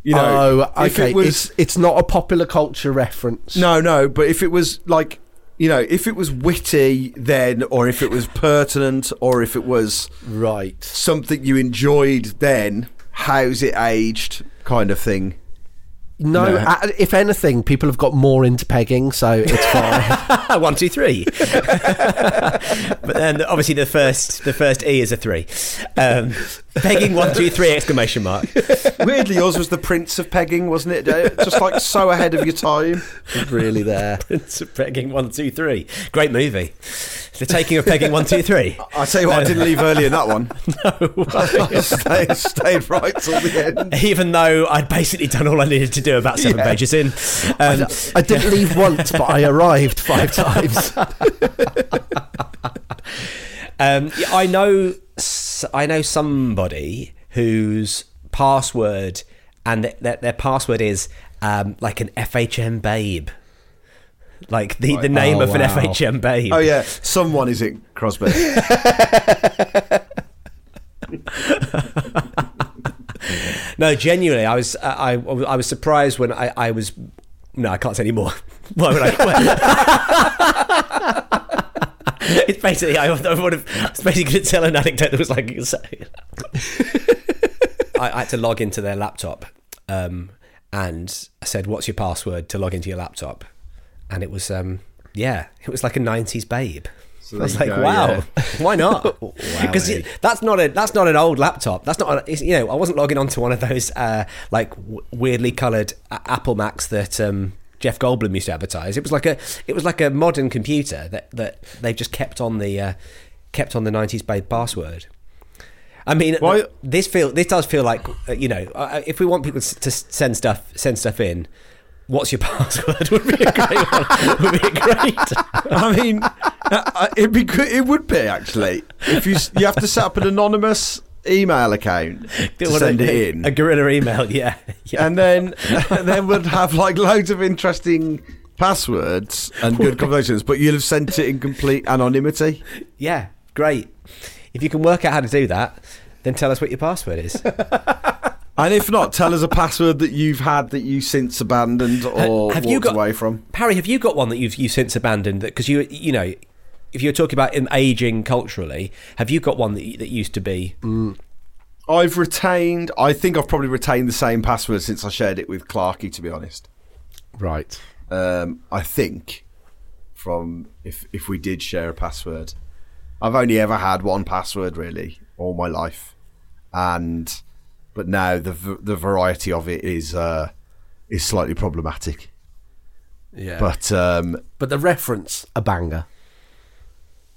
You know, oh, okay. it was it's it's not a popular culture reference. no, no, but if it was like, you know, if it was witty then, or if it was pertinent, or if it was Right. something you enjoyed then, how's it aged, kind of thing. No, No. uh, if anything, people have got more into pegging, so it's fine. One, two, three. but then obviously the first the first E is a three. Um, pegging one, two, three exclamation mark. Weirdly, yours was the Prince of Pegging, wasn't it? Uh, Just like so ahead of your time. really there. Prince of Pegging one, two, three. Great movie. The taking of pegging one, two, three. I tell you what, I didn't leave early in that one. No, I stayed, stayed right till the end. Even though I'd basically done all I needed to do about seven Yeah. pages in. Um, I didn't leave once, but I arrived five times. Um, I know, I know somebody whose password and th- their, their password is um, like an FHM babe, like the, the name Oh, of an wow. FHM babe. Oh yeah, someone is it, Crosby? No, genuinely, I was uh, I, I was surprised when I, I was. No, I can't say any more. Why would I? it's basically I, I would have. I was basically going to tell an anecdote that was like. I, I had to log into their laptop, um, and I said, "What's your password to log into your laptop?" And it was, um, yeah, it was like a '90s babe. I was like, go, "Wow, yeah. why not?" Because Wowee. that's not a that's not an old laptop. That's not a, it's- you know I wasn't logging onto one of those uh, like w- weirdly coloured a- Apple Macs that um, Jeff Goldblum used to advertise. It was like a it was like a modern computer that that they've just kept on the uh, kept on the nineties babe password. I mean, Why- this feel this does feel like uh, you know uh, if we want people to to send stuff send stuff in. What's your password? Would be a great one. Would be great. I mean, uh, it'd be good. It would be actually if you you have to set up an anonymous email account to What send a, it in, A guerrilla email, yeah. yeah. and then and then would have like loads of interesting passwords and good conversations, but you'll have sent it in complete anonymity. Yeah, great. If you can work out how to do that, then tell us what your password is. And if not, tell us a password that you've had that you since abandoned or have walked you got- away from. Parry, have you got one that you've you since abandoned? Because you you know, if you're talking about in aging culturally, have you got one that that used to be? I've retained. I think I've probably retained the same password since I shared it with Clarky. To be honest, right. um, I think from if if we did share a password, I've only ever had one password really all my life, and but now the the variety of it is uh, is slightly problematic. Yeah. But um, But the reference, a banger.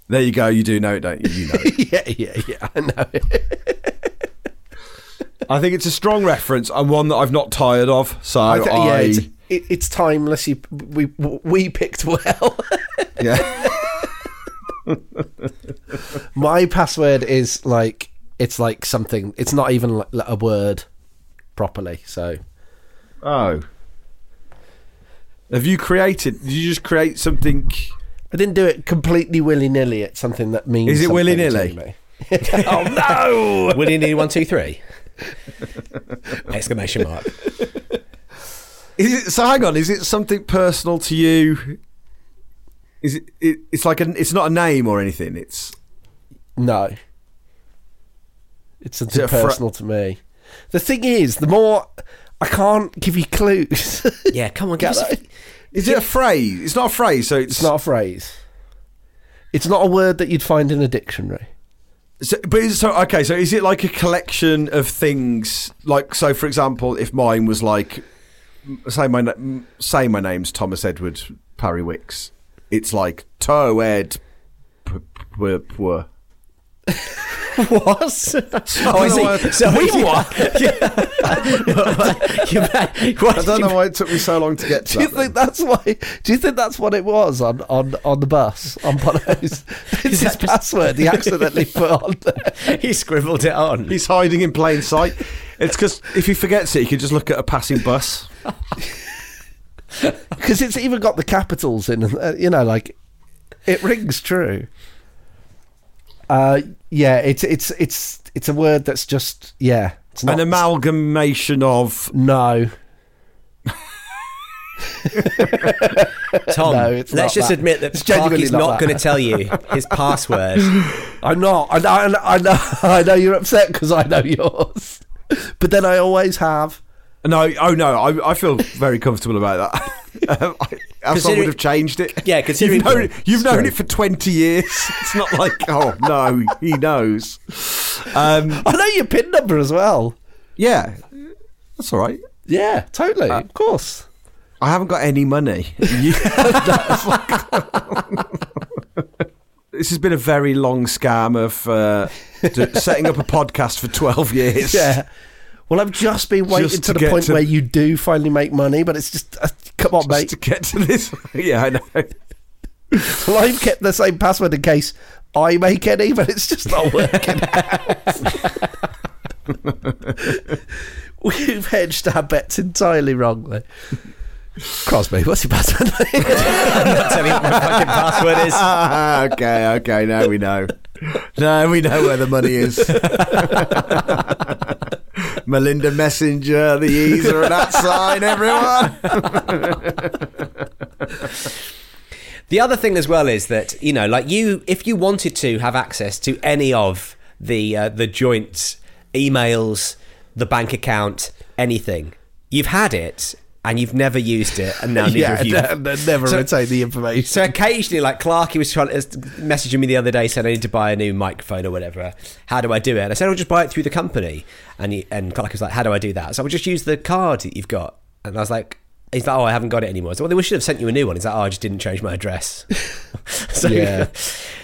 there you go. You do know it, don't you? You know. it. yeah, yeah, yeah. I know. It. I think it's a strong reference and one that I've not tired of. So I, I yeah, it's, it, it's timeless. You, we we picked well. yeah. My password is like it's like something. It's not even like a word properly. So Oh. Have you created? Did you just create something? I didn't do it completely willy nilly. It's something that means. Is it willy-nilly? oh no! Will you need one, two, three? Exclamation mark. Is it? So hang on. Is it something personal to you? Is it? it it's like a. It's not a name or anything. It's. No. It's something it personal to me. The thing is, the more I can't give you clues. Yeah, come on, give Get that? Is it a phrase? It's not a phrase. So it's, It's not a phrase. It's not a word that you'd find in a dictionary. So, but is, so okay. So is it like a collection of things? Like so, for example, if mine was like, say my say my name's Thomas Edward Parry Wicks, it's like toe ed. P- p- p- what? oh, I see. So we what? I don't know why it took me so long to get to Do you that. think that's why? Do you think that's what it was on on, on the bus on Bono's? It's his password. He accidentally put on there. he scribbled it on. He's hiding in plain sight. It's because if he forgets it, he can just look at a passing bus. because it's even got the capitals in. Uh, you know, like it rings true. Uh, yeah, it's it's it's it's a word that's just yeah. It's not An amalgamation of no. Tom, No, it's let's just that. admit that It's genuinely not not going to tell you his password. I'm not. I know. I know. I know, I know you're upset because I know yours, but then I always have. no. Oh no, I, I feel very comfortable about that. Um, I, would have changed it. Yeah, considering- you've known, it, you've known it for twenty years. It's not like oh no, he knows. Um, I know your pin number as well. yeah, that's all right. Yeah, totally. of course. I haven't got any money. You- That's like- this has been a very long scam of uh, setting up a podcast for 12 years. Yeah. Well, I've just been waiting Just to, to the point to- where you do finally make money, but it's just uh, come on, Just mate. to get to this. Yeah, I know. Well, I've kept the same password in case I make any, but it's just not working out. We've hedged our bets entirely wrongly. Crosby, what's your password? I'm not telling you what my fucking password is. Ah, okay, okay, now we know. Now we know where the money is. Melinda Messenger, the Easer, are that sign, everyone. The other thing as well is that you know, like you, if you wanted to have access to any of the uh, the joint emails, the bank account, anything, you've had it and you've never used it, and now neither yeah, of you. ne- ne- never So- retain the information. So occasionally, like Clarky was trying to messaging me the other day, saying I need to buy a new microphone or whatever. How do I do it? And I said, I'll just buy it through the company. And he, and Clarky was like, How do I do that? So I will just use the card that you've got. And I was like, He's like, Oh, I haven't got it anymore. So well, they should have sent you a new one. He's like, Oh, I just didn't change my address. so, Yeah.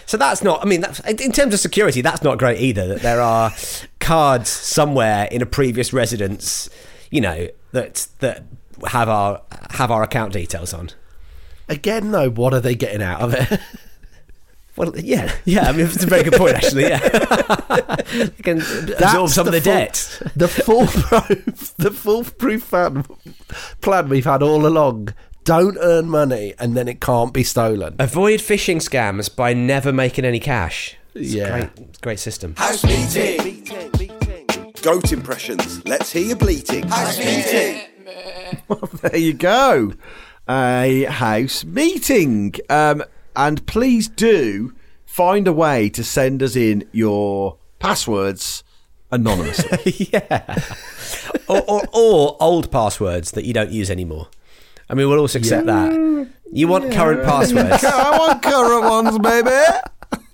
so that's not. I mean, that's, in terms of security, that's not great either. That there are cards somewhere in a previous residence, you know, that that have our have our account details on. Again, though, what are they getting out of it? Well, yeah, yeah. I mean, it's a very good point, actually. Yeah, they can absorb That's some of the full- debt. The foolproof, the foolproof plan, plan we've had all along. Don't earn money, and then it can't be stolen. Avoid phishing scams by never making any cash. It's Yeah. great, a great system. House meeting. Goat impressions. Let's hear you bleating. House meeting. Well, there you go. A house meeting. Um, and please do find a way to send us in your passwords anonymously. yeah, or, or, or old passwords that you don't use anymore. I mean, we'll also accept that. You want current passwords? I want current ones, baby.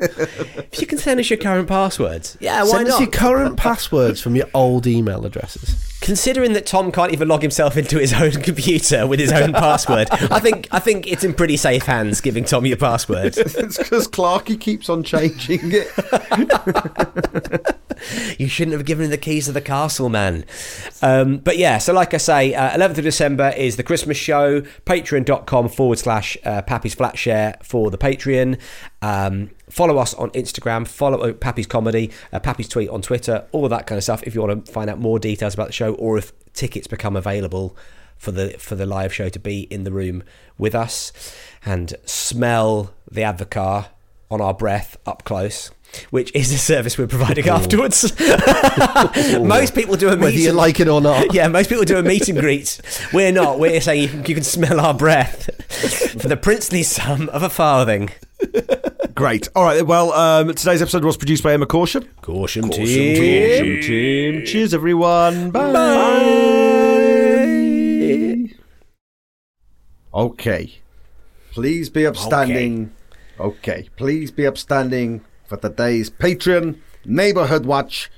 If you can send us your current passwords, yeah, why Send us not? your current passwords from your old email addresses. Considering that Tom can't even log himself into his own computer with his own password, I think I think it's in pretty safe hands giving Tom your password. it's because Clarky keeps on changing it. You shouldn't have given him the keys of the castle, man. Um, but yeah, so like I say, uh, 11th of December is the Christmas show. Patreon.com forward slash uh, Pappy's Flat Share for the Patreon. Um, follow us on Instagram, follow uh, Pappy's Comedy, uh, Pappy's Tweet on Twitter, all of that kind of stuff. If you want to find out more details about the show, or if tickets become available for the for the live show to be in the room with us and smell the Advocaat on our breath up close. Which is a service we're providing afterwards. most people do a meet Whether you like it or not. yeah, most people do a meet and greet. We're not. We're saying you can, you can smell our breath for the princely sum of a farthing. Great. All right. Well, um, today's episode was produced by Emma Caution. Caution, Caution team. Cheers, everyone. Bye. Okay. Please be upstanding. Okay. Please be upstanding for today's Patreon Neighborhood Watch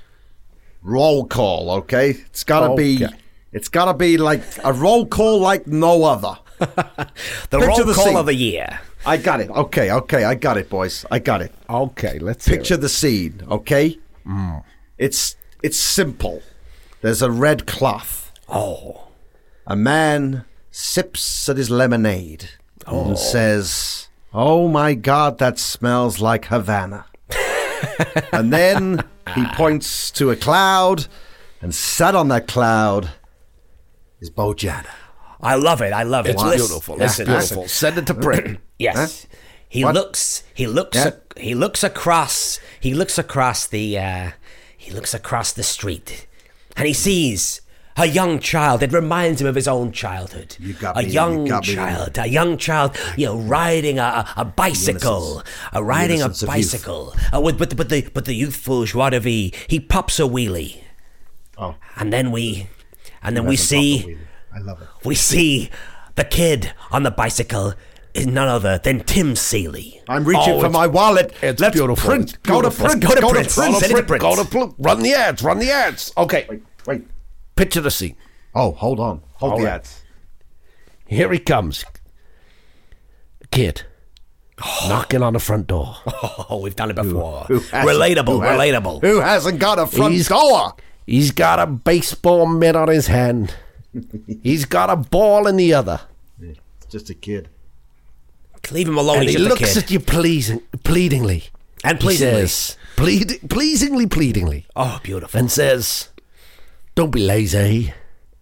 roll call. Okay. It's gotta be. It's gotta be like a roll call like no other. The Picture roll the call scene. of the year. I got it. Okay. Okay. I got it, boys. I got it. Okay, let's hear Picture it. the scene, okay? Mm. It's it's simple. There's a red cloth. Oh, A man sips at his lemonade and oh. says, "Oh my God, that smells like Havana." and then he points to a cloud, and sat on that cloud is Bojana. I love it. I love it. It's Listen- beautiful. Listen, it's listen. beautiful. Send it to print. Yes. He What? looks. He looks. Yeah. ac- he looks across. He looks across the. Uh, he looks across the street, and he sees a young child. It reminds him of his own childhood. You got a me, you young got me. child. A young child. You know, riding a, a bicycle. A riding a innocence of youth. bicycle. Uh, with, but, but the but the youthful joie de vivre. He pops a wheelie, Oh, and then we, and then we see I love it. we see the kid on the bicycle is none other than Tim Seeley. I'm reaching Oh, for my wallet. It's Let's beautiful. print. It's Go to beautiful. print. Go to Go print. to print. It to print. Go to pl- run the ads. Run the ads. Okay. Wait, wait. Picture the scene. Oh, hold on. Hold All the right. ads. Here he comes. Kid. Oh. Knocking on the front door. Oh, we've done it before. Who hasn't- relatable, who has- relatable. Who hasn't got a front He's- door? He's got a baseball mitt on his hand. He's got a ball in the other. It's just a kid. Leave him alone. and He's he looks kid. at you pleasing, pleadingly. And He pleasingly. says, plead, pleasingly, pleadingly. oh, beautiful. And says, Don't be lazy.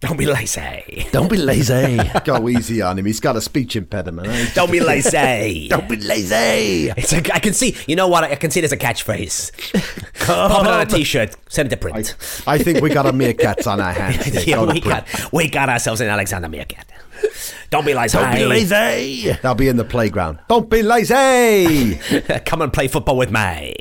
Don't be lazy. Don't be lazy. Go easy on him. He's got a speech impediment. eh? Don't be lazy. Don't be lazy. It's a, I can see. You know what? I can see it as a catchphrase. Pop it on a t-shirt. Send it to print. I think we got a meerkats on our hands. yeah, we got we got ourselves an Alexander Meerkat. Don't be lazy. Don't be lazy. They'll be in the playground. Don't be lazy. Come and play football with me.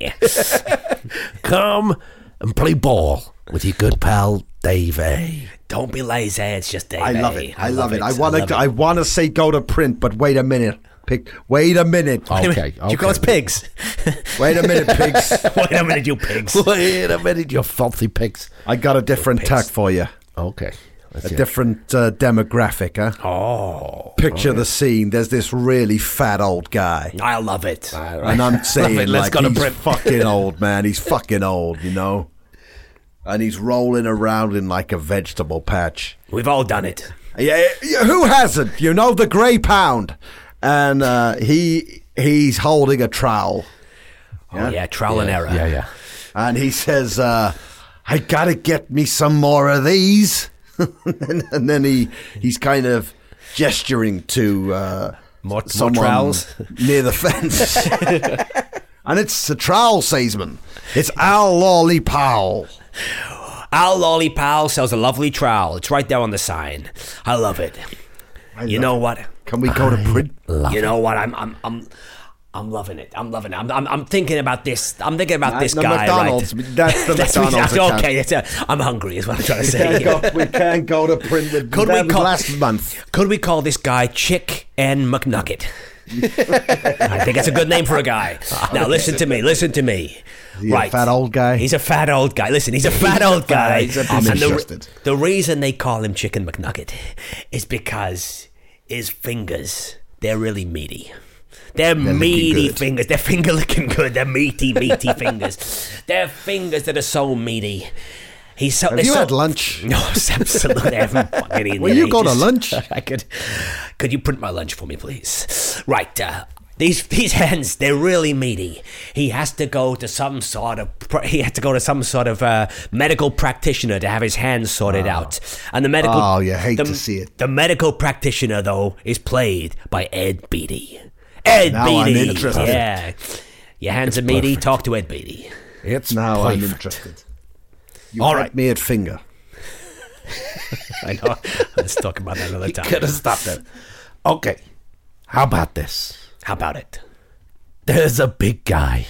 Come and play ball with your good pal, Davey. Don't be lazy. It's just Davey. I love it. I, love, it. I want to. I want to say go to print, but wait a minute. Pick. Wait a minute. Okay, You call us pigs. Wait a minute, pigs. Wait a minute, you pigs. Wait a minute, you filthy pigs. I got a different tack for you. Okay. Let's A hear it. different uh, demographic, huh? Oh, Picture the scene. There's this really fat old guy. I love it. And I'm saying, it. Let's like, go to he's print. fucking old, man. He's fucking old, you know? And he's rolling around in like a vegetable patch. We've all done it. Yeah, yeah, who hasn't? You know, the grey pound. And uh, he he's holding a trowel. Oh yeah, trial and error. Yeah, yeah. And he says, uh, I gotta get me some more of these. and, and then he he's kind of gesturing to uh, More- more trowels? near the fence. and it's the trowel salesman. It's Al Lawley Powell. Al Lolly Pal sells a lovely trowel. It's right there on the sign. I love it. you know what? Can we go to print? you know what? I'm I'm I'm I'm loving it. I'm loving it. I'm I'm, I'm thinking about this. I'm thinking about uh, this the guy. McDonald's. Right? That's the McDonald's account. okay. It's a, I'm hungry. Is what I'm trying to We can't, say. go, we can't go to print with Could we call- last month. Could we call this guy Chick and McNugget? I think it's a good name for a guy. Now listen to me. Listen to me. right, fat old guy? He's a fat old guy. Listen, he's a fat old guy. He's a And the, disinterested. the reason they call him Chicken McNugget is because his fingers they're really meaty. They're, meaty good. fingers. They're finger looking good. They're meaty, meaty fingers. They're fingers that are so meaty. He's so. Have you so- had lunch? no, absolutely. I haven't fucking eaten Will in you go to lunch? I could. Could you print my lunch for me, please? Right. Uh, These these hens, they're really meaty. He has to go to some sort of he had to go to some sort of uh, medical practitioner to have his hands sorted out. And the medical Oh, you hate the, to see it. The medical practitioner though is played by Ed Beatty. Ed Now I'm Beatty. interested. Yeah. Your hands are meaty, talk to Ed Beatty. It's Now I'm interested. You All right. me at finger. I know. Let's talk about that another time. Could have stopped it. Okay. How about this? How about it? There's a big guy.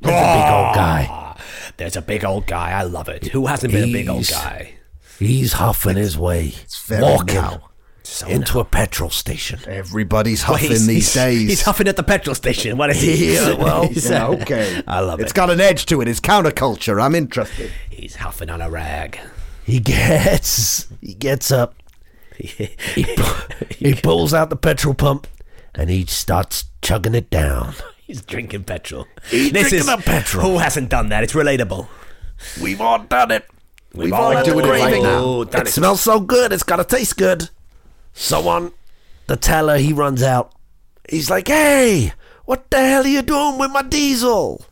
There's a big old ah. guy. There's a big old guy. I love it. Who hasn't been a big old guy? He's huffing his way, very walking now. So into a petrol station. Everybody's Well, huffing he's- these he's- days. He's huffing at the petrol station. What is he? Yeah, well, yeah, uh, okay. I love it. It's got an edge to it. It's counterculture. I'm interested. He's huffing on a rag. He gets he gets up. He, he pulls out the petrol pump and he starts chugging it down. He's drinking petrol. He's this drinking is up petrol. Who hasn't done that? It's relatable. We've all done it. We've, all all had it right now. done It it. smells so good. It's gotta taste good. So on the teller, he runs out. He's like, "Hey, what the hell are you doing with my diesel?"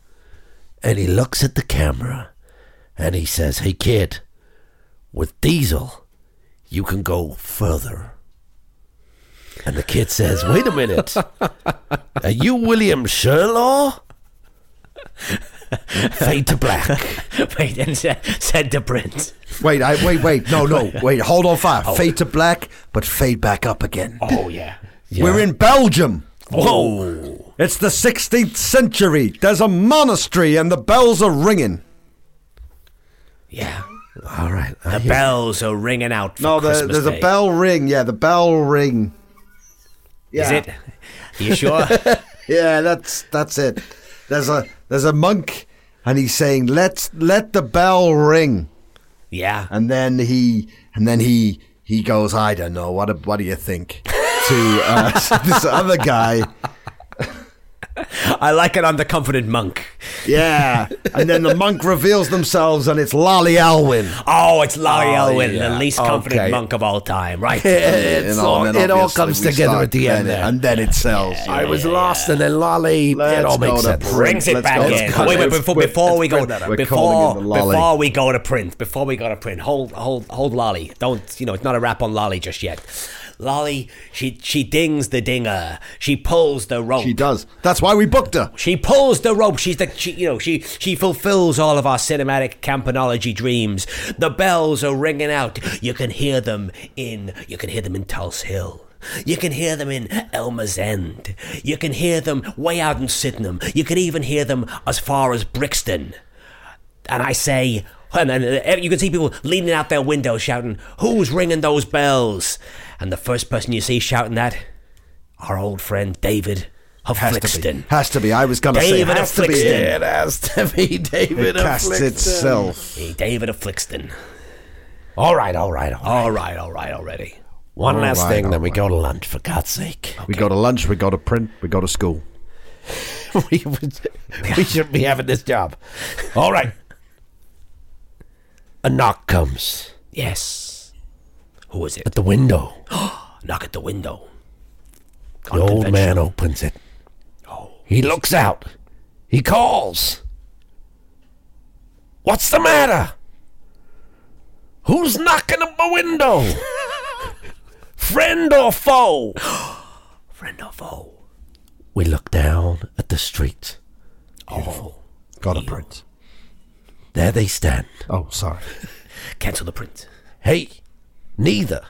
And he looks at the camera, and he says, "Hey, kid, with diesel, you can go further." And the kid says, "Wait a minute, are you William Sherlaw?" Fade to black. Wait, and said, said to Brent. Wait, I, wait, wait. No, no. Wait, hold on fire. Oh. Fade to black, but fade back up again. Oh, yeah. We're in Belgium. Whoa. Oh. It's the 16th century. There's a monastery and the bells are ringing. Yeah. All right. The hear- bells are ringing out for No, the, Christmas there's Day. a bell ring. Yeah, the bell ring. Yeah. Is Yeah. it? you sure? Yeah, that's that's it. There's a there's a monk, and he's saying, "Let's let the bell ring." yeah. And then he and then he he goes, "I don't know. What do- what do you think?" to uh, this other guy. I like an undercomforted monk. Yeah, and then the monk reveals themselves, and it's Lolly Alwyn. Oh, it's Larry Oh, Elwin, yeah. the least confident Okay. monk of all time, right? It's You know, all, it all comes together at the end then, there. and then it sells. I was lost, and then Lolly. it Let's all makes to sense. Brings it Let's back in. go- wait, wait, before, before we go, bring that up. We're before calling it the lolly. before we go to print, before we go to print, hold, hold, hold, lolly. Don't, you know, it's not a rap on lolly just yet. Lolly, she she dings the dinger. She pulls the rope. She does. That's why we booked her. She pulls the rope. She's the she, you know she she fulfills all of our cinematic campanology dreams. The bells are ringing out. You can hear them in you can hear them in Tulse Hill. You can hear them in Elmer's End. You can hear them way out in Sydenham. You can even hear them as far as Brixton. And I say, and then uh, you can see people leaning out their windows shouting, "Who's ringing those bells?" And the first person you see shouting that, our old friend David of Has to Flixton. be. Has to be. I was going to say David has of to be. Flixton. It has to be David It casts Afflicted. itself. Hey, David of Flixton. All right, all right, all right. All right, all right, already. One All last right, thing, all then we right. go to lunch, for God's sake. We go to lunch. We go to print. We go to school. we, would- we shouldn't be having this job. All right. A knock comes Yes. Who is it? at the window. Knock at the window. The old man opens it. Oh. He looks out. He calls. What's the matter? Who's knocking at my window? Friend or foe? Friend or foe? We look down at the street. Oh, Got to print. There they stand. Oh, sorry. cancel the print. Hey, neither.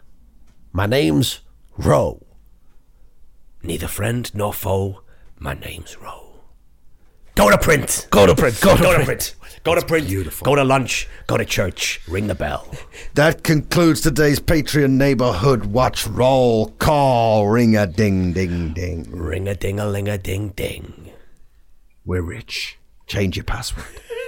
My name's Roe. Neither friend nor foe. My name's Roe. Go to print. Go to print. Go to Go to print. print. Go to print. beautiful. Go to lunch. Go to church. Ring the bell. That concludes today's Patreon neighborhood watch roll call. Ring a ding ding ding. Ring a ding a ling a ding ding. We're rich. Change your password.